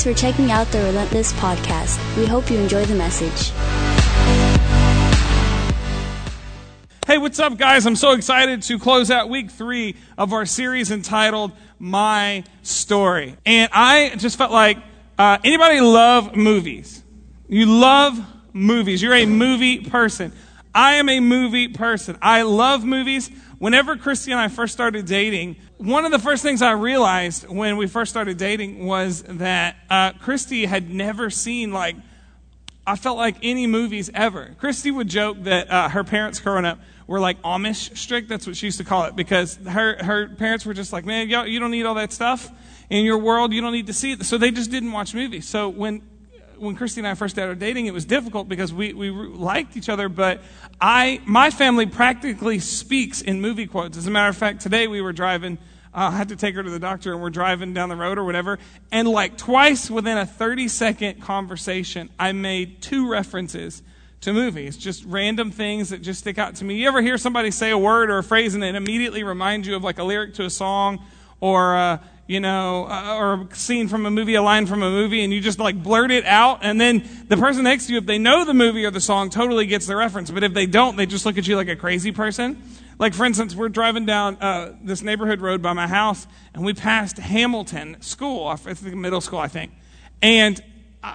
Thanks for checking out the Relentless Podcast. We hope you enjoy the message. Hey, what's up, guys? I'm so excited to close out week three of our series entitled My Story. And I just felt like uh, anybody love movies? You love movies. You're a movie person. I am a movie person. I love movies. Whenever Christy and I first started dating, one of the first things I realized when we first started dating was that uh, Christy had never seen like I felt like any movies ever. Christy would joke that uh, her parents growing up were like Amish strict. That's what she used to call it because her, her parents were just like, man, you don't need all that stuff in your world. You don't need to see it. So they just didn't watch movies. So when, when Christy and I first started dating, it was difficult because we, we liked each other, but I, my family practically speaks in movie quotes. As a matter of fact, today we were driving, uh, I had to take her to the doctor and we're driving down the road or whatever. And like twice within a 30 second conversation, I made two references to movies, just random things that just stick out to me. You ever hear somebody say a word or a phrase and it immediately reminds you of like a lyric to a song or, uh, you know, uh, or a scene from a movie, a line from a movie, and you just like blurt it out, and then the person next to you, if they know the movie or the song, totally gets the reference. But if they don't, they just look at you like a crazy person. Like, for instance, we're driving down uh, this neighborhood road by my house, and we passed Hamilton School, it's the middle school, I think. And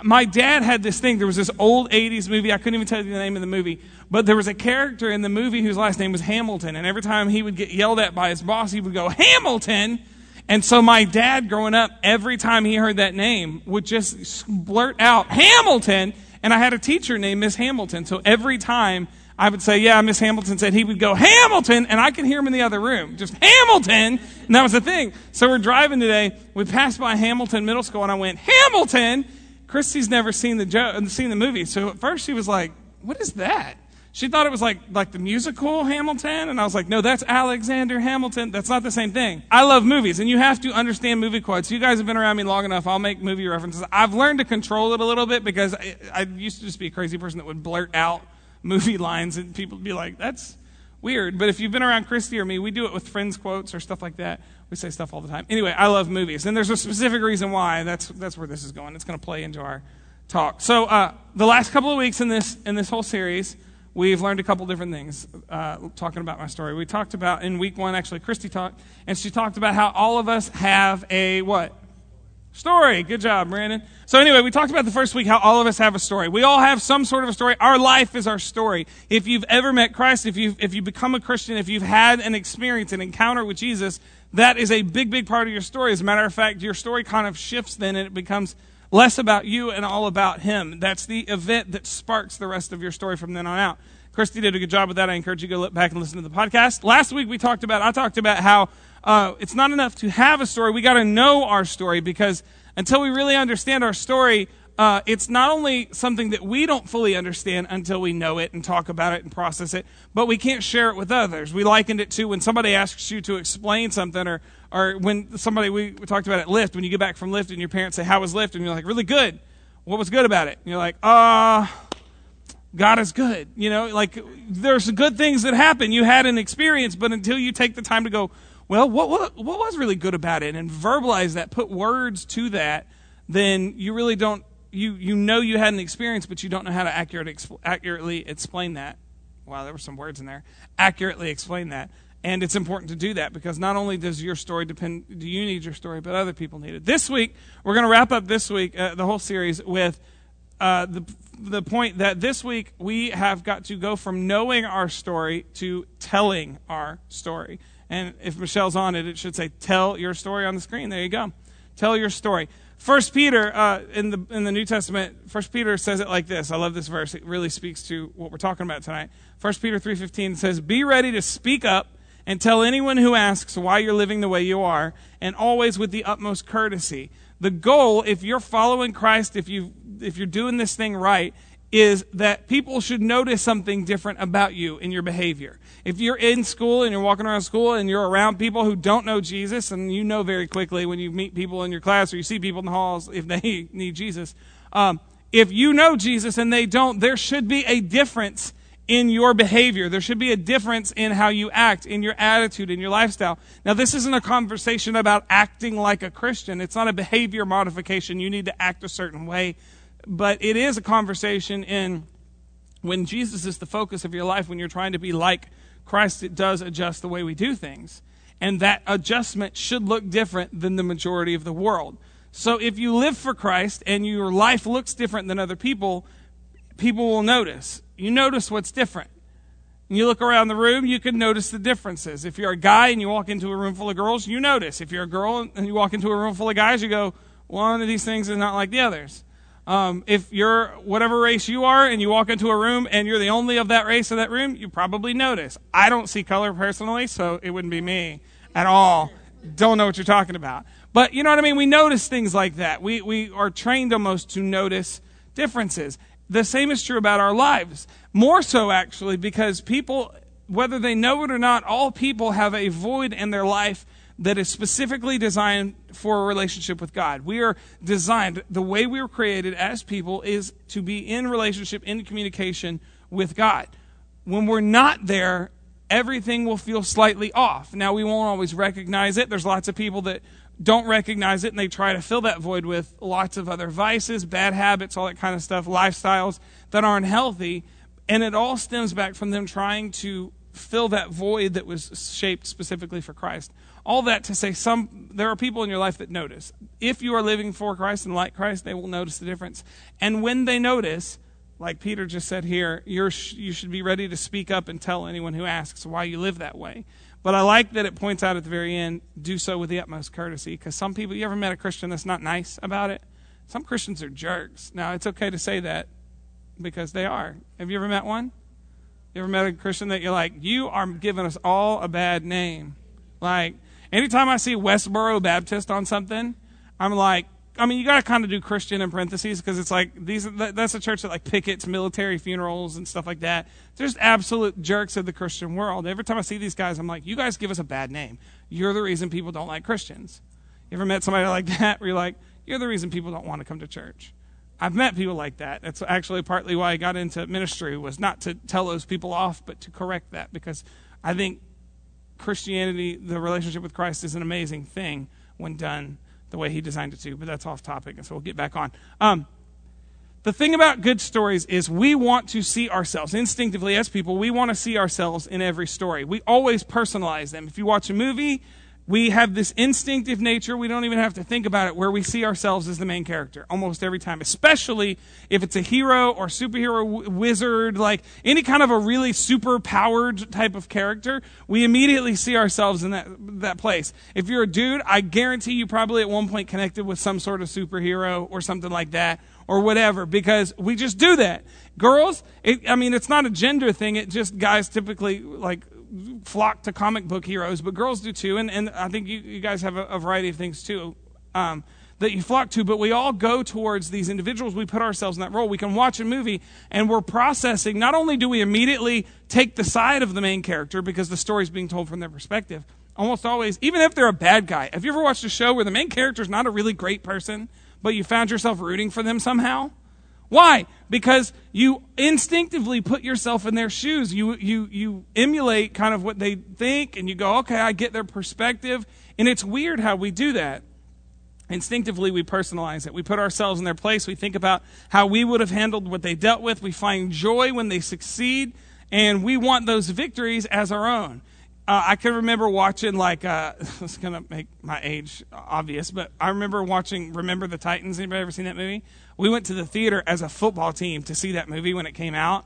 my dad had this thing. There was this old 80s movie. I couldn't even tell you the name of the movie. But there was a character in the movie whose last name was Hamilton. And every time he would get yelled at by his boss, he would go, Hamilton! And so my dad, growing up, every time he heard that name, would just blurt out, Hamilton! And I had a teacher named Miss Hamilton. So every time I would say, yeah, Miss Hamilton said, he would go, Hamilton! And I could hear him in the other room. Just, Hamilton! And that was the thing. So we're driving today. We passed by Hamilton Middle School and I went, Hamilton! Christy's never seen the jo- seen the movie, so at first she was like, "What is that?" She thought it was like like the musical Hamilton, and I was like, "No, that's Alexander Hamilton. That's not the same thing." I love movies, and you have to understand movie quotes. You guys have been around me long enough. I'll make movie references. I've learned to control it a little bit because I, I used to just be a crazy person that would blurt out movie lines, and people would be like, "That's." weird. But if you've been around Christy or me, we do it with friends' quotes or stuff like that. We say stuff all the time. Anyway, I love movies, and there's a specific reason why. That's that's where this is going. It's going to play into our talk. So uh, the last couple of weeks in this in this whole series, we've learned a couple different things uh, talking about my story. We talked about in week one, actually, Christy talked, and she talked about how all of us have a what story. Good job, Brandon. So anyway, we talked about the first week how all of us have a story. We all have some sort of a story. Our life is our story. If you've ever met Christ, if you've, if you become a Christian, if you've had an experience, an encounter with Jesus, that is a big, big part of your story. As a matter of fact, your story kind of shifts then and it becomes less about you and all about Him. That's the event that sparks the rest of your story from then on out. Christy did a good job with that. I encourage you to go look back and listen to the podcast. Last week we talked about, I talked about how uh, it's not enough to have a story. We got to know our story because until we really understand our story, uh, it's not only something that we don't fully understand until we know it and talk about it and process it, but we can't share it with others. We likened it to when somebody asks you to explain something, or or when somebody we, talked about at Lyft when you get back from Lyft and your parents say, "How was Lyft?" and you're like, "Really good." What was good about it? And you're like, "Ah." Uh, God is good. You know, like there's good things that happen. You had an experience, but until you take the time to go, well, what, what, what was really good about it and verbalize that, put words to that, then you really don't you you know you had an experience, but you don't know how to accurate, accurately explain that. Wow, there were some words in there. Accurately explain that, and it's important to do that because not only does your story depend, do you need your story, but other people need it. This week, we're going to wrap up this week uh, the whole series with uh, the the point that this week we have got to go from knowing our story to telling our story. And if Michelle's on it, it should say "Tell your story" on the screen. There you go. Tell your story. First Peter uh, in the in the New Testament, First Peter says it like this. I love this verse. It really speaks to what we're talking about tonight. First Peter three fifteen says, "Be ready to speak up and tell anyone who asks why you're living the way you are, and always with the utmost courtesy." The goal, if you're following Christ, if you if you're doing this thing right, is that people should notice something different about you in your behavior. If you're in school and you're walking around school and you're around people who don't know Jesus, and you know very quickly when you meet people in your class or you see people in the halls if they need Jesus, um, if you know Jesus and they don't, there should be a difference in your behavior. There should be a difference in how you act, in your attitude, in your lifestyle. Now, this isn't a conversation about acting like a Christian. It's not a behavior modification. You need to act a certain way. But it is a conversation in when Jesus is the focus of your life, when you're trying to be like Christ, it does adjust the way we do things. And that adjustment should look different than the majority of the world. So if you live for Christ and your life looks different than other people, people will notice. You notice what's different. You look around the room, you can notice the differences. If you're a guy and you walk into a room full of girls, you notice. If you're a girl and you walk into a room full of guys, you go, one of these things is not like the others. Um, if you're whatever race you are and you walk into a room and you're the only of that race in that room, you probably notice. I don't see color personally, so it wouldn't be me at all. Don't know what you're talking about. But you know what I mean? We notice things like that. We, we are trained almost to notice differences. The same is true about our lives. More so, actually, because people, whether they know it or not, all people have a void in their life that is specifically designed for a relationship with God. We are designed, the way we were created as people is to be in relationship, in communication with God. When we're not there, everything will feel slightly off. Now, we won't always recognize it. There's lots of people that don't recognize it and they try to fill that void with lots of other vices, bad habits, all that kind of stuff, lifestyles that aren't healthy. And it all stems back from them trying to fill that void that was shaped specifically for Christ. All that to say some there are people in your life that notice. If you are living for Christ and like Christ, they will notice the difference. And when they notice, like Peter just said here, you're, you should be ready to speak up and tell anyone who asks why you live that way. But I like that it points out at the very end, do so with the utmost courtesy. Because some people, you ever met a Christian that's not nice about it? Some Christians are jerks. Now, it's okay to say that because they are. Have you ever met one? You ever met a Christian that you're like, you are giving us all a bad name? Like, anytime I see Westboro Baptist on something, I'm like, I mean, you got to kind of do Christian in parentheses because it's like these. That's a church that like pickets military funerals and stuff like that. They're just absolute jerks of the Christian world. Every time I see these guys, I'm like, you guys give us a bad name. You're the reason people don't like Christians. You ever met somebody like that where you're like, you're the reason people don't want to come to church? I've met people like that. That's actually partly why I got into ministry was not to tell those people off, but to correct that because I think Christianity, the relationship with Christ, is an amazing thing when done the way he designed it to, but that's off topic, and so we'll get back on. Um, the thing about good stories is we want to see ourselves. Instinctively as people we want to see ourselves in every story. We always personalize them. If you watch a movie we have this instinctive nature we don't even have to think about it where we see ourselves as the main character almost every time especially if it's a hero or superhero w- wizard like any kind of a really super powered type of character we immediately see ourselves in that that place. If you're a dude i guarantee you probably at one point connected with some sort of superhero or something like that or whatever because we just do that. Girls it, i mean it's not a gender thing it just guys typically like flock to comic book heroes, but girls do too. And, and I think you, you guys have a, a variety of things too um, that you flock to. But we all go towards these individuals. We put ourselves in that role. We can watch a movie and we're processing. Not only do we immediately take the side of the main character because the story is being told from their perspective, almost always, even if they're a bad guy. Have you ever watched a show where the main character is not a really great person, but you found yourself rooting for them somehow? Why? Because you instinctively put yourself in their shoes. You, you, you emulate kind of what they think and you go, okay, I get their perspective. And it's weird how we do that. Instinctively, we personalize it. We put ourselves in their place. We think about how we would have handled what they dealt with. We find joy when they succeed. And we want those victories as our own. Uh, I can remember watching like uh, it's gonna make my age obvious, but I remember watching Remember the Titans. Anybody ever seen that movie? We went to the theater as a football team to see that movie when it came out,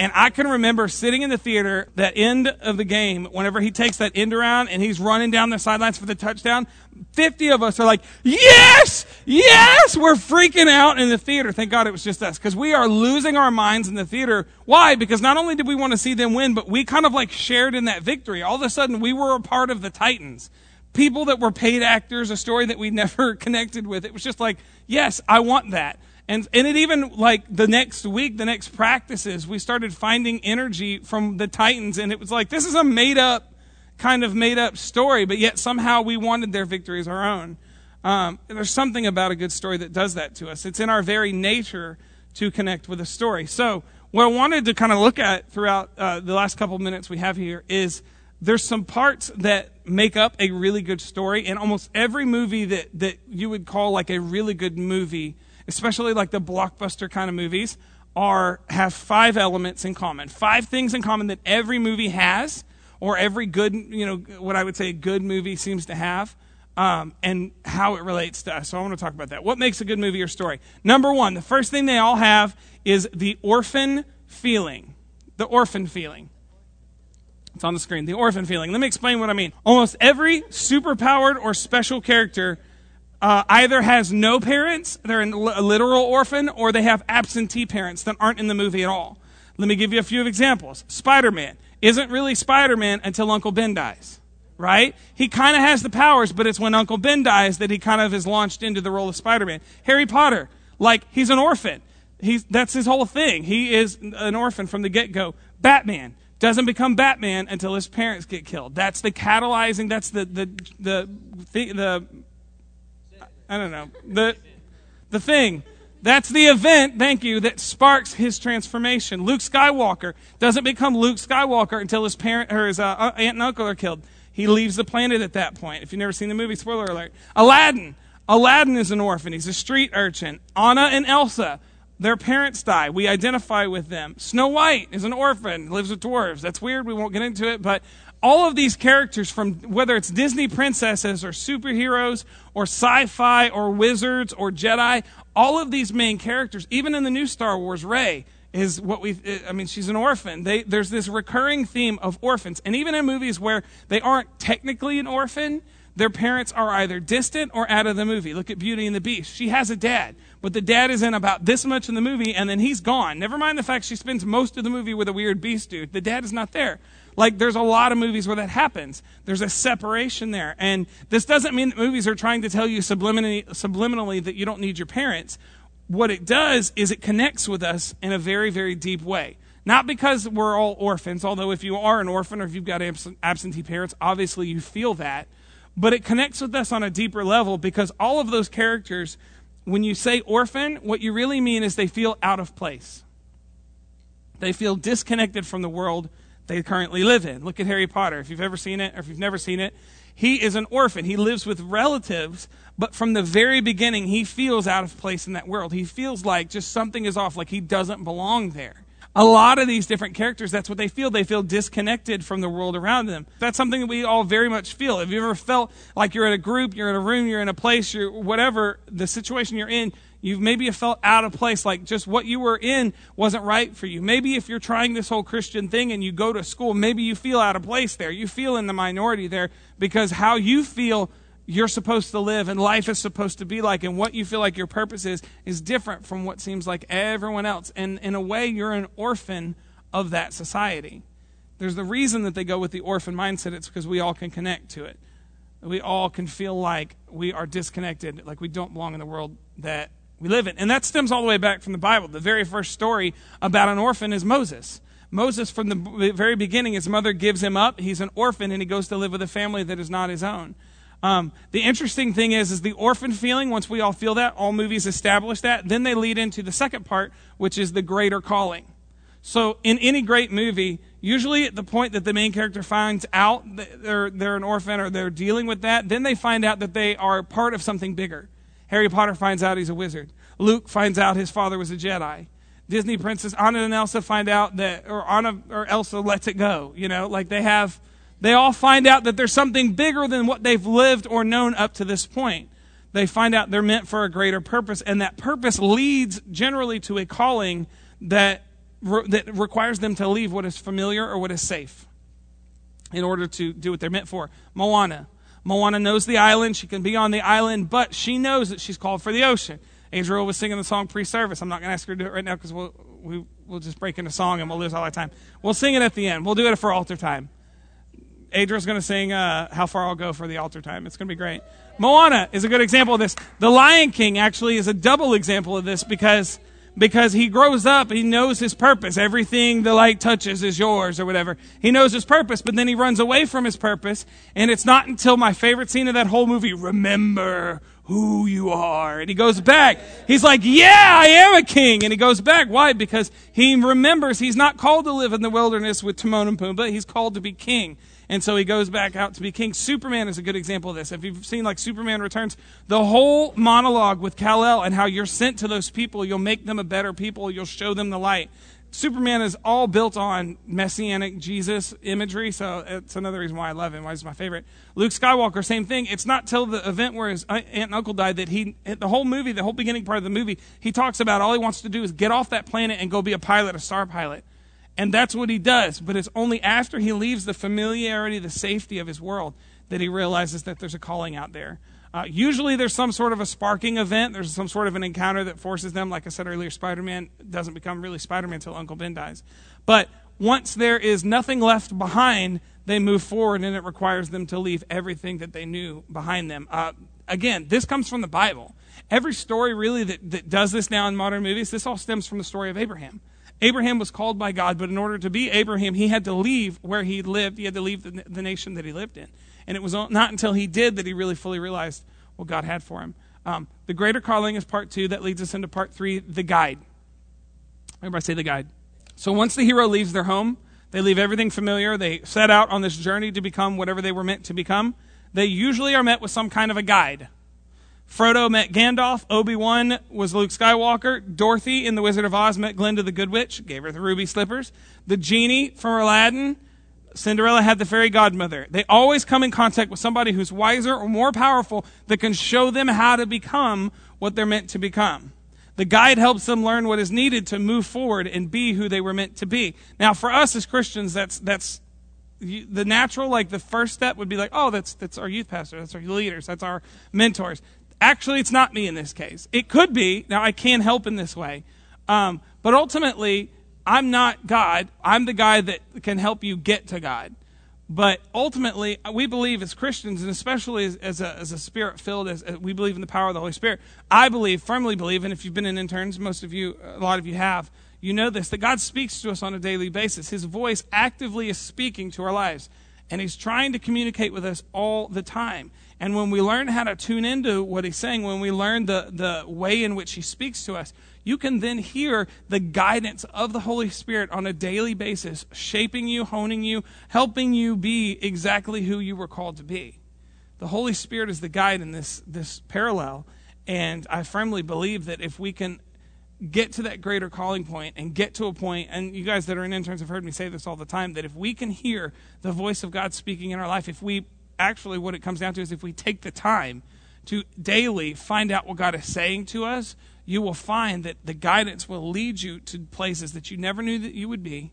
and I can remember sitting in the theater that end of the game, whenever he takes that end around and he's running down the sidelines for the touchdown. 50 of us are like, yes, yes, we're freaking out in the theater. Thank God it was just us because we are losing our minds in the theater. Why? Because not only did we want to see them win, but we kind of like shared in that victory. All of a sudden we were a part of the Titans. People that were paid actors, a story that we never connected with. It was just like, yes, I want that. And, and it even, like, the next week, the next practices, we started finding energy from the Titans. And it was like, this is a made up, kind of made up story, but yet somehow we wanted their victory as our own. Um, there's something about a good story that does that to us. It's in our very nature to connect with a story. So, what I wanted to kind of look at throughout uh, the last couple of minutes we have here is there's some parts that make up a really good story, and almost every movie that, that you would call like a really good movie, especially like the blockbuster kind of movies, are have five elements in common. Five things in common that every movie has, or every good, you know, what I would say a good movie seems to have. Um, and how it relates to us. So I want to talk about that. What makes a good movie or story? Number one, the first thing they all have is the orphan feeling. The orphan feeling. It's on the screen. The orphan feeling. Let me explain what I mean. Almost every superpowered or special character uh, either has no parents, they're a literal orphan, or they have absentee parents that aren't in the movie at all. Let me give you a few examples. Spider Man isn't really Spider Man until Uncle Ben dies, right? He kind of has the powers, but it's when Uncle Ben dies that he kind of is launched into the role of Spider Man. Harry Potter, like, he's an orphan. He's, that's his whole thing. He is an orphan from the get go. Batman doesn't become Batman until his parents get killed. That's the catalyzing, that's the, the, the, the, the I don't know, the, the thing. That's the event, thank you, that sparks his transformation. Luke Skywalker doesn't become Luke Skywalker until his parent or his uh, aunt and uncle are killed. He leaves the planet at that point. If you've never seen the movie, spoiler alert. Aladdin. Aladdin is an orphan. He's a street urchin. Anna and Elsa their parents die. We identify with them. Snow White is an orphan, lives with dwarves. That's weird. We won't get into it. But all of these characters, from whether it's Disney princesses or superheroes or sci fi or wizards or Jedi, all of these main characters, even in the new Star Wars, Rey is what we I mean she's an orphan. They, there's this recurring theme of orphans. And even in movies where they aren't technically an orphan, their parents are either distant or out of the movie. Look at Beauty and the Beast. She has a dad, but the dad is in about this much in the movie and then he's gone. Never mind the fact she spends most of the movie with a weird beast dude. The dad is not there. Like there's a lot of movies where that happens. There's a separation there. And this doesn't mean that movies are trying to tell you subliminally, subliminally that you don't need your parents. What it does is it connects with us in a very, very deep way. Not because we're all orphans, although if you are an orphan or if you've got absentee parents, obviously you feel that but it connects with us on a deeper level because all of those characters, when you say orphan, what you really mean is they feel out of place. They feel disconnected from the world they currently live in. Look at Harry Potter. If you've ever seen it, or if you've never seen it, he is an orphan. He lives with relatives, but from the very beginning, he feels out of place in that world. He feels like just something is off, like he doesn't belong there a lot of these different characters, that's what they feel. They feel disconnected from the world around them. That's something that we all very much feel. Have you ever felt like you're in a group, you're in a room, you're in a place, you're whatever the situation you're in, you've maybe felt out of place, like just what you were in wasn't right for you. Maybe if you're trying this whole Christian thing and you go to school, maybe you feel out of place there. You feel in the minority there because how you feel you're supposed to live and life is supposed to be like and what you feel like your purpose is is different from what seems like everyone else and in a way you're an orphan of that society there's the reason that they go with the orphan mindset it's because we all can connect to it we all can feel like we are disconnected like we don't belong in the world that we live in and that stems all the way back from the bible the very first story about an orphan is moses Moses, from the very beginning, his mother gives him up. He's an orphan and he goes to live with a family that is not his own. Um, the interesting thing is, is the orphan feeling. Once we all feel that, all movies establish that. Then they lead into the second part, which is the greater calling. So in any great movie, usually at the point that the main character finds out that they're, they're an orphan or they're dealing with that, then they find out that they are part of something bigger. Harry Potter finds out he's a wizard. Luke finds out his father was a Jedi. Disney princess Anna and Elsa find out that, or Anna or Elsa lets it go. You know, like they have they all find out that there's something bigger than what they've lived or known up to this point. They find out they're meant for a greater purpose, and that purpose leads generally to a calling that, re- that requires them to leave what is familiar or what is safe in order to do what they're meant for. Moana. Moana knows the island. She can be on the island, but she knows that she's called for the ocean. Adriel was singing the song pre-service. I'm not going to ask her to do it right now because we'll, we, we'll just break into song and we'll lose all our time. We'll sing it at the end. We'll do it for altar time. Adriel's going to sing uh, How Far I'll Go for the altar time. It's going to be great. Moana is a good example of this. The Lion King actually is a double example of this because because he grows up, he knows his purpose. Everything the light touches is yours or whatever. He knows his purpose, but then he runs away from his purpose. And it's not until my favorite scene of that whole movie, remember who you are. And he goes back. He's like, yeah, I am a king. And he goes back. Why? Because he remembers he's not called to live in the wilderness with Timon and Pumbaa. He's called to be king. And so he goes back out to be king. Superman is a good example of this. If you've seen like Superman Returns, the whole monologue with Kal-El and how you're sent to those people, you'll make them a better people, you'll show them the light. Superman is all built on messianic Jesus imagery, so it's another reason why I love him, why he's my favorite. Luke Skywalker, same thing. It's not till the event where his aunt and uncle died that he, the whole movie, the whole beginning part of the movie, he talks about all he wants to do is get off that planet and go be a pilot, a star pilot. And that's what he does. But it's only after he leaves the familiarity, the safety of his world, that he realizes that there's a calling out there. Uh, usually there's some sort of a sparking event. There's some sort of an encounter that forces them. Like I said earlier, Spider Man doesn't become really Spider Man until Uncle Ben dies. But once there is nothing left behind, they move forward, and it requires them to leave everything that they knew behind them. Uh, again, this comes from the Bible. Every story really that, that does this now in modern movies, this all stems from the story of Abraham. Abraham was called by God, but in order to be Abraham, he had to leave where he lived. He had to leave the, the nation that he lived in. And it was not until he did that he really fully realized what God had for him. Um, the greater calling is part two. That leads us into part three, the guide. Everybody say the guide. So once the hero leaves their home, they leave everything familiar. They set out on this journey to become whatever they were meant to become. They usually are met with some kind of a guide. Frodo met Gandalf. Obi Wan was Luke Skywalker. Dorothy in The Wizard of Oz met Glinda the Good Witch, gave her the ruby slippers. The genie from Aladdin, Cinderella had the fairy godmother. They always come in contact with somebody who's wiser or more powerful that can show them how to become what they're meant to become. The guide helps them learn what is needed to move forward and be who they were meant to be. Now, for us as Christians, that's that's the natural, like the first step would be like, oh, that's that's our youth pastor, that's our leaders, that's our mentors. Actually, it's not me in this case. It could be. Now, I can help in this way. Um, but ultimately, I'm not God. I'm the guy that can help you get to God. But ultimately, we believe as Christians, and especially as, as a, as a spirit filled, as, as, we believe in the power of the Holy Spirit. I believe, firmly believe, and if you've been in interns, most of you, a lot of you have, you know this, that God speaks to us on a daily basis. His voice actively is speaking to our lives, and He's trying to communicate with us all the time. And when we learn how to tune into what he's saying, when we learn the, the way in which he speaks to us, you can then hear the guidance of the Holy Spirit on a daily basis, shaping you, honing you, helping you be exactly who you were called to be. The Holy Spirit is the guide in this, this parallel. And I firmly believe that if we can get to that greater calling point and get to a point, and you guys that are in interns have heard me say this all the time, that if we can hear the voice of God speaking in our life, if we actually what it comes down to is if we take the time to daily find out what God is saying to us, you will find that the guidance will lead you to places that you never knew that you would be,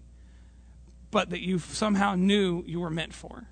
but that you somehow knew you were meant for.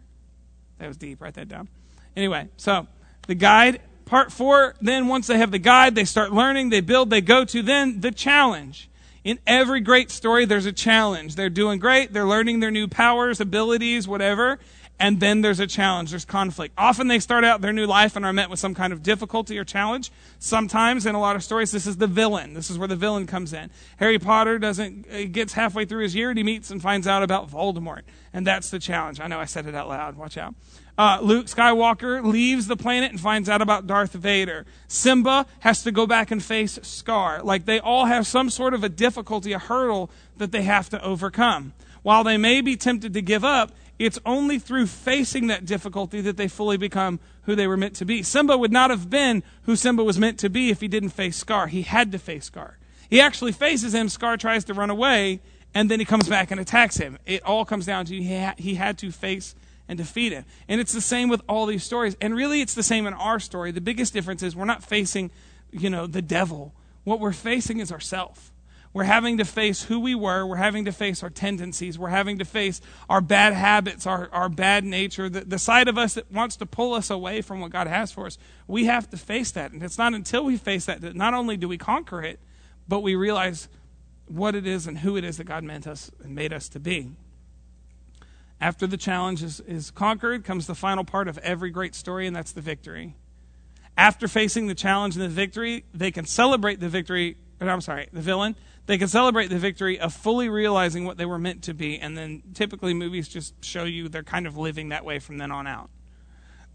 That was deep. Write that down. Anyway, so the guide, part four, then once they have the guide, they start learning, they build, they go to then the challenge. In every great story, there's a challenge. They're doing great, they're learning their new powers, abilities, whatever, and then there's a challenge, there's conflict. Often they start out their new life and are met with some kind of difficulty or challenge. Sometimes, in a lot of stories, this is the villain. This is where the villain comes in. Harry Potter doesn't uh, gets halfway through his year and he meets and finds out about Voldemort, and that's the challenge. I know I said it out loud. Watch out. Uh, Luke Skywalker leaves the planet and finds out about Darth Vader. Simba has to go back and face Scar. Like they all have some sort of a difficulty, a hurdle that they have to overcome. While they may be tempted to give up, it's only through facing that difficulty that they fully become who they were meant to be. Simba would not have been who Simba was meant to be if he didn't face Scar. He had to face Scar. He actually faces him. Scar tries to run away, and then he comes back and attacks him. It all comes down to he, ha- he had to face and defeat him. And it's the same with all these stories. And really, it's the same in our story. The biggest difference is we're not facing, you know, the devil. What we're facing is ourself. We're having to face who we were. We're having to face our tendencies. We're having to face our bad habits, our, our bad nature, the, the side of us that wants to pull us away from what God has for us. We have to face that. And it's not until we face that that not only do we conquer it, but we realize what it is and who it is that God meant us and made us to be. After the challenge is, is conquered comes the final part of every great story, and that's the victory. After facing the challenge and the victory, they can celebrate the victory or I'm sorry, the villain, they can celebrate the victory of fully realizing what they were meant to be, and then typically movies just show you they're kind of living that way from then on out.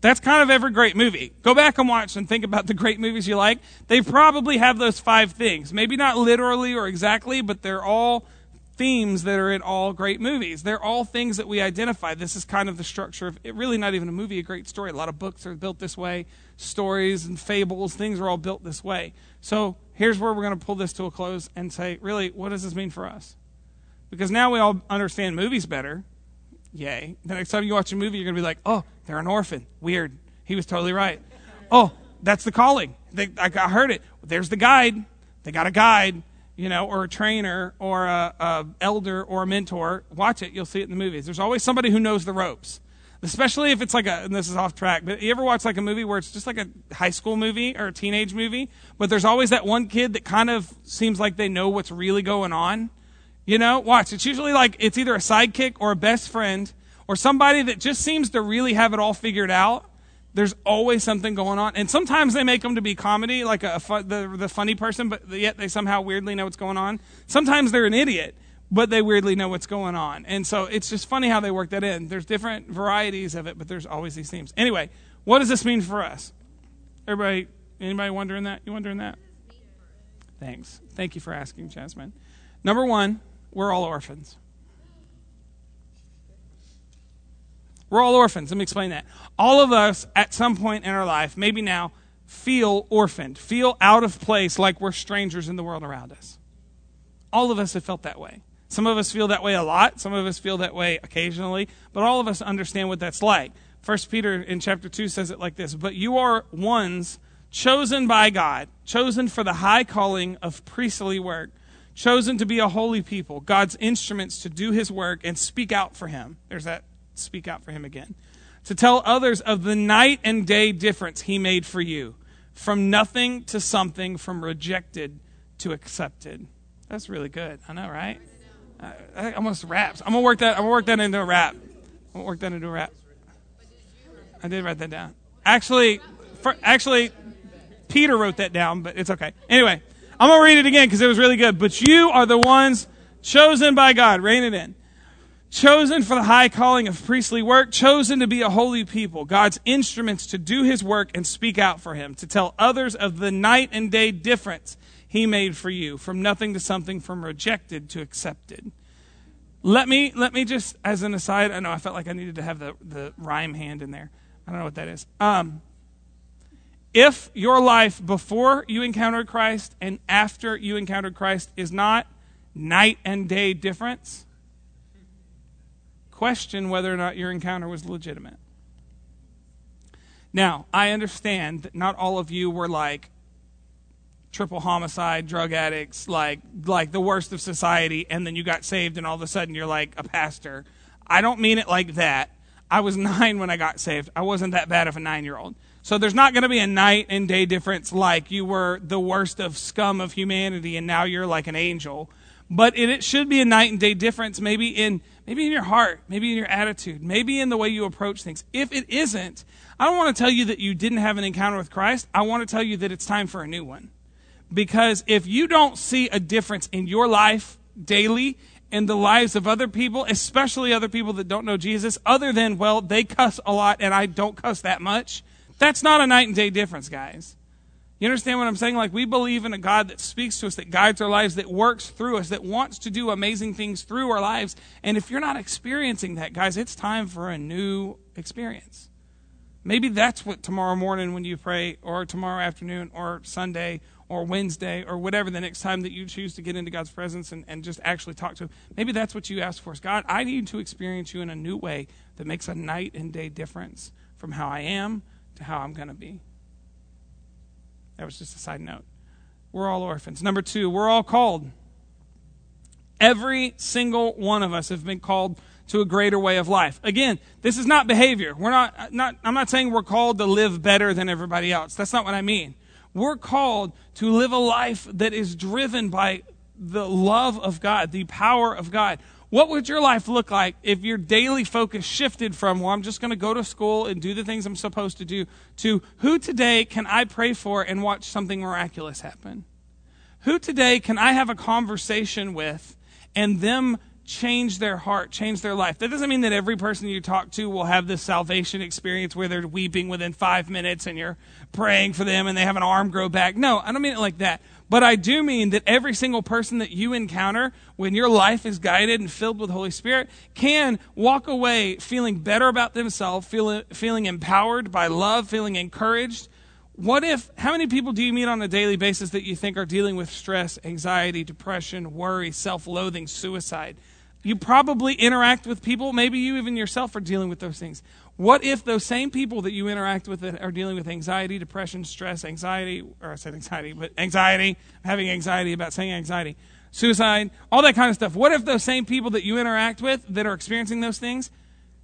That's kind of every great movie. Go back and watch and think about the great movies you like. They probably have those five things. Maybe not literally or exactly, but they're all themes that are in all great movies. They're all things that we identify. This is kind of the structure of it, really not even a movie, a great story. A lot of books are built this way, stories and fables, things are all built this way. So here's where we're going to pull this to a close and say, really, what does this mean for us? Because now we all understand movies better. Yay. The next time you watch a movie, you're going to be like, oh, they're an orphan. Weird. He was totally right. Oh, that's the calling. They, I, heard it. There's the guide. They got a guide you know, or a trainer or a, a, elder or a mentor, watch it. You'll see it in the movies. There's always somebody who knows the ropes, especially if it's like a. And this is off track, but you ever watch like a movie where it's just like a high school movie or a teenage movie, but there's always that one kid that kind of seems like they know what's really going on. You know, watch. It's usually like it's either a sidekick or a best friend or somebody that just seems to really have it all figured out there's always something going on, and sometimes they make them to be comedy, like a, a the the funny person, but yet they somehow weirdly know what's going on. Sometimes they're an idiot, but they weirdly know what's going on, and so it's just funny how they work that in. There's different varieties of it, but there's always these themes. Anyway, what does this mean for us? Everybody, anybody wondering that? You wondering that? Thanks. Thank you for asking, Jasmine. Number one, we're all orphans. We're all orphans. Let me explain that. All of us, at some point in our life, maybe now, feel orphaned, feel out of place like we're strangers in the world around us. All of us have felt that way. Some of us feel that way a lot, some of us feel that way occasionally, but all of us understand what that's like. First Peter in chapter 2 says it like this But you are ones chosen by God, chosen for the high calling of priestly work, chosen to be a holy people, God's instruments to do his work and speak out for him. There's that speak out for him again. To tell others of the night and day difference he made for you. From nothing to something, from rejected to accepted. That's really good. I know, right? I, I almost raps. I'm gonna work that. I'm gonna work that into a rap. I'm gonna work that into a rap. I did write that down. Actually, for, actually, Peter wrote that down, but it's okay. Anyway, I'm gonna read it again because it was really good. But you are the ones chosen by God. Rein it in chosen for the high calling of priestly work, chosen to be a holy people, God's instruments to do his work and speak out for him, to tell others of the night and day difference he made for you, from nothing to something, from rejected to accepted. Let me let me just as an aside, I know I felt like I needed to have the, the rhyme hand in there. I don't know what that is. Um, if your life before you encountered Christ and after you encountered Christ is not night and day difference, question whether or not your encounter was legitimate. Now, I understand that not all of you were like triple homicide, drug addicts, like like the worst of society, and then you got saved and all of a sudden you're like a pastor. I don't mean it like that. I was nine when I got saved. I wasn't that bad of a nine year old. So there's not going to be a night and day difference like you were the worst of scum of humanity and now you're like an angel. But it, it should be a night and day difference, maybe in maybe in your heart, maybe in your attitude, maybe in the way you approach things. If it isn't, I don't want to tell you that you didn't have an encounter with Christ. I want to tell you that it's time for a new one. Because if you don't see a difference in your life daily, in the lives of other people, especially other people that don't know Jesus, other than, well, they cuss a lot and I don't cuss that much, that's not a night and day difference, guys. You understand what I'm saying? Like, we believe in a God that speaks to us, that guides our lives, that works through us, that wants to do amazing things through our lives. And if you're not experiencing that, guys, it's time for a new experience. Maybe that's what tomorrow morning when you pray, or tomorrow afternoon, or Sunday, or Wednesday, or whatever the next time that you choose to get into God's presence and, and just actually talk to Him. Maybe that's what you ask for. Is God, I need to experience you in a new way that makes a night and day difference from how I am to how I'm going to be. That was just a side note. We're all orphans. Number two, we're all called. Every single one of us have been called to a greater way of life. Again, this is not behavior. We're not, not, I'm not saying we're called to live better than everybody else. That's not what I mean. We're called to live a life that is driven by the love of God, the power of God. What would your life look like if your daily focus shifted from, well, I'm just going to go to school and do the things I'm supposed to do, to who today can I pray for and watch something miraculous happen? Who today can I have a conversation with and them change their heart, change their life? That doesn't mean that every person you talk to will have this salvation experience where they're weeping within five minutes and you're praying for them and they have an arm grow back. No, I don't mean it like that. But I do mean that every single person that you encounter when your life is guided and filled with Holy Spirit can walk away feeling better about themselves, feeling, feeling empowered by love, feeling encouraged. What if, how many people do you meet on a daily basis that you think are dealing with stress, anxiety, depression, worry, self loathing, suicide? You probably interact with people, maybe you even yourself are dealing with those things. What if those same people that you interact with are dealing with anxiety, depression, stress, anxiety, or I said anxiety, but anxiety, having anxiety about saying anxiety, suicide, all that kind of stuff. What if those same people that you interact with that are experiencing those things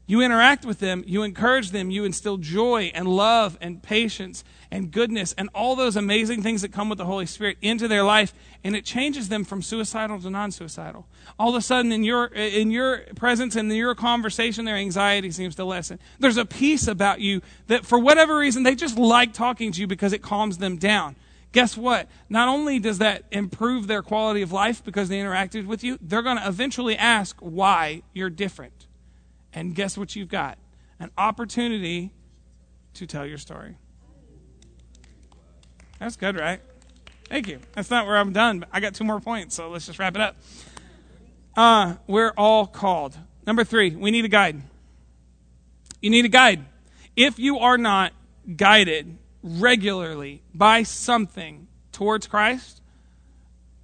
you interact with them, you encourage them, you instill joy and love and patience and goodness and all those amazing things that come with the Holy Spirit into their life, and it changes them from suicidal to non-suicidal. All of a sudden, in your in your presence and in your conversation, their anxiety seems to lessen. There's a peace about you that, for whatever reason, they just like talking to you because it calms them down. Guess what? Not only does that improve their quality of life because they interacted with you, they're going to eventually ask why you're different. And guess what you've got? An opportunity to tell your story. That's good, right? Thank you. That's not where I'm done, but I got two more points, so let's just wrap it up. Uh, we're all called. Number three, we need a guide. You need a guide. If you are not guided regularly by something towards Christ,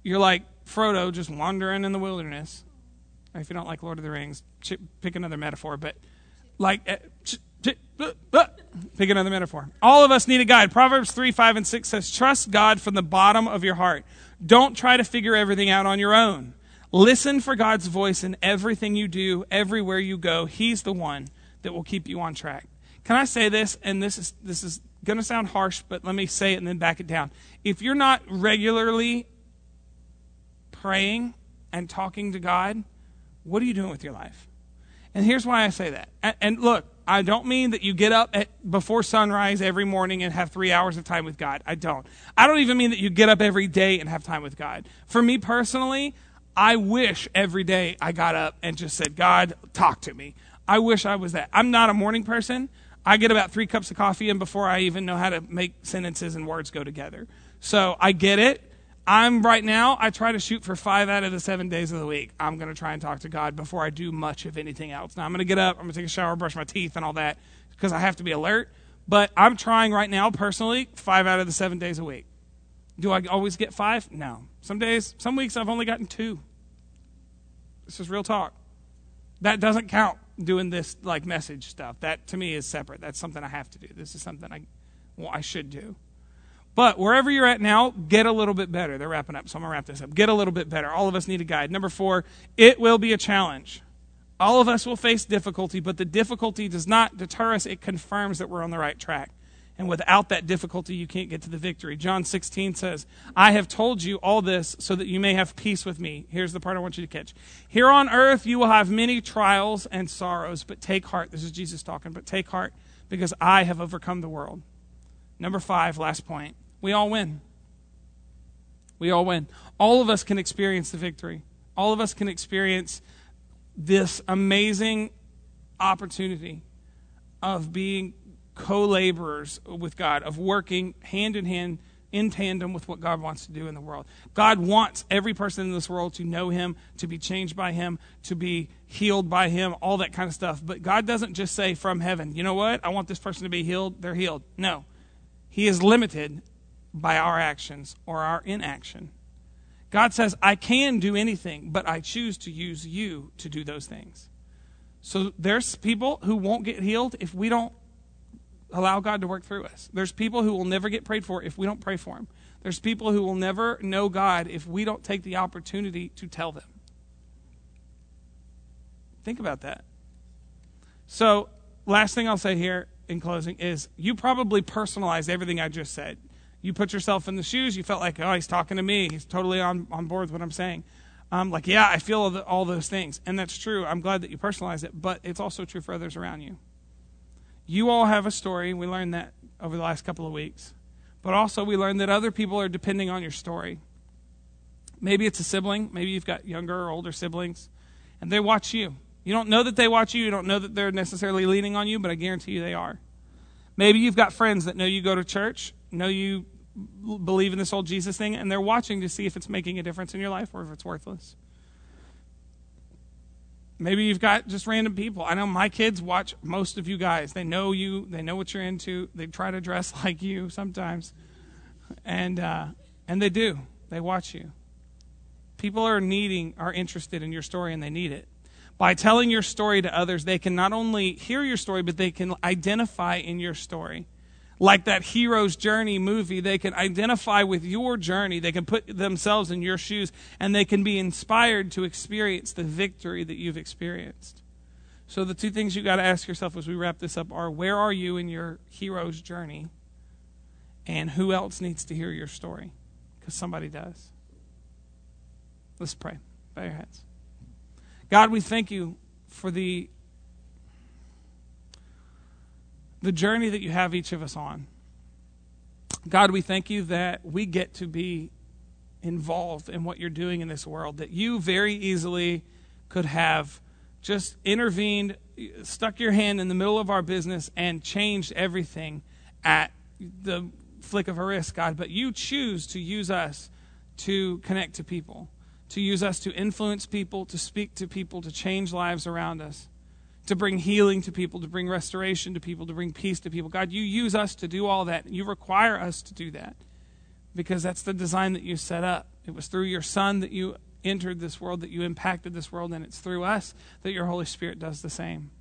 you're like Frodo just wandering in the wilderness if you don't like Lord of the Rings, pick another metaphor, but like, eh, pick another metaphor. All of us need a guide. Proverbs 3, 5, and 6 says, Trust God from the bottom of your heart. Don't try to figure everything out on your own. Listen for God's voice in everything you do, everywhere you go. He's the one that will keep you on track. Can I say this? And this is, this is going to sound harsh, but let me say it and then back it down. If you're not regularly praying and talking to God, what are you doing with your life? And here's why I say that. And, look, I don't mean that you get up at, before sunrise every morning and have three hours of time with God. I don't. I don't even mean that you get up every day and have time with God. For me personally, I wish every day I got up and just said, God, talk to me. I wish I was that. I'm not a morning person. I get about three cups of coffee in before I even know how to make sentences and words go together. So I get it. I'm right now, I try to shoot for five out of the seven days of the week. I'm going to try and talk to God before I do much of anything else. Now, I'm going to get up, I'm going to take a shower, brush my teeth, and all that because I have to be alert. But I'm trying right now, personally, five out of the seven days a week. Do I always get five? No. Some days, some weeks, I've only gotten two. This is real talk. That doesn't count doing this like message stuff. That to me is separate. That's something I have to do. This is something I, well, I should do. But wherever you're at now, get a little bit better. They're wrapping up, so I'm going to wrap this up. Get a little bit better. All of us need a guide. Number four, it will be a challenge. All of us will face difficulty, but the difficulty does not deter us, it confirms that we're on the right track. And without that difficulty, you can't get to the victory. John 16 says, I have told you all this so that you may have peace with me. Here's the part I want you to catch. Here on earth, you will have many trials and sorrows, but take heart. This is Jesus talking, but take heart because I have overcome the world. Number five, last point. We all win. We all win. All of us can experience the victory. All of us can experience this amazing opportunity of being co laborers with God, of working hand in hand, in tandem with what God wants to do in the world. God wants every person in this world to know Him, to be changed by Him, to be healed by Him, all that kind of stuff. But God doesn't just say from heaven, you know what? I want this person to be healed. They're healed. No. He is limited by our actions or our inaction. God says, I can do anything, but I choose to use you to do those things. So there's people who won't get healed if we don't allow God to work through us. There's people who will never get prayed for if we don't pray for them. There's people who will never know God if we don't take the opportunity to tell them. Think about that. So, last thing I'll say here in closing is you probably personalized everything I just said you put yourself in the shoes, you felt like, oh, he's talking to me. He's totally on, on board with what I'm saying. Um, like, yeah, I feel all, the, all those things. And that's true. I'm glad that you personalize it, but it's also true for others around you. You all have a story. We learned that over the last couple of weeks. But also, we learned that other people are depending on your story. Maybe it's a sibling. Maybe you've got younger or older siblings, and they watch you. You don't know that they watch you. You don't know that they're necessarily leaning on you, but I guarantee you they are. Maybe you've got friends that know you go to church, know you believe in this whole Jesus thing, and they're watching to see if it's making a difference in your life or if it's worthless. Maybe you've got just random people. I know my kids watch most of you guys. They know you. They know what you're into. They try to dress like you sometimes, and uh, and they do. They watch you. People are needing, are interested in your story, and they need it. By telling your story to others, they can not only hear your story, but they can identify in your story. Like that hero's journey movie, they can identify with your journey. They can put themselves in your shoes and they can be inspired to experience the victory that you've experienced. So, the two things you got to ask yourself as we wrap this up are where are you in your hero's journey? And who else needs to hear your story? Because somebody does. Let's pray. Bow your heads. God, we thank you for the the journey that you have each of us on. God, we thank you that we get to be involved in what you're doing in this world, that you very easily could have just intervened, stuck your hand in the middle of our business, and changed everything at the flick of a wrist, God. But you choose to use us to connect to people to use us to influence people, to speak to people, to change lives around us, to bring healing to people, to bring restoration to people, to bring peace to people. God, you use us to do all that. You require us to do that because that's the design that you set up. It was through your Son that you entered this world, that you impacted this world, and it's through us that your Holy Spirit does the same.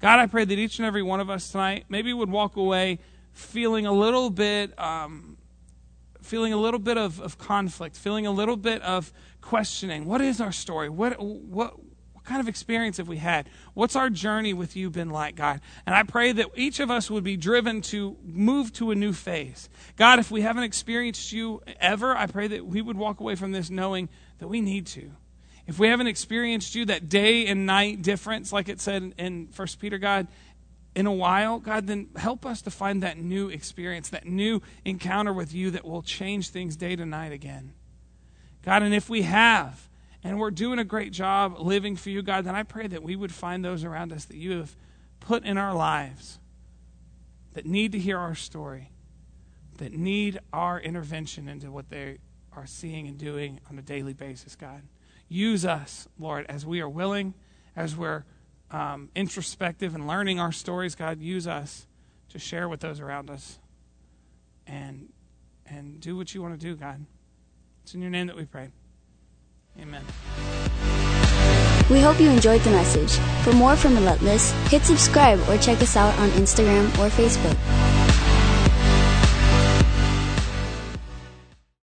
God, I pray that each and every one of us tonight maybe would walk away feeling a little bit um, feeling a little bit of, of conflict, feeling a little bit of questioning. What is our story? What, what, what kind of experience have we had? What's our journey with you been like, God? And I pray that each of us would be driven to move to a new phase. God, if we haven't experienced you ever, I pray that we would walk away from this knowing that we need to. If we haven't experienced you, that day and night difference, like it said in First Peter, God, in a while, God, then help us to find that new experience, that new encounter with you that will change things day to night again. God, and if we have, and we're doing a great job living for you, God, then I pray that we would find those around us that you have put in our lives that need to hear our story, that need our intervention into what they are seeing and doing on a daily basis, God. Use us, Lord, as we are willing, as we're um, introspective and learning our stories, God, use us to share with those around us and and do what you want to do, God. It's in your name that we pray. Amen. We hope you enjoyed the message. For more from Relentless, hit subscribe or check us out on Instagram or Facebook.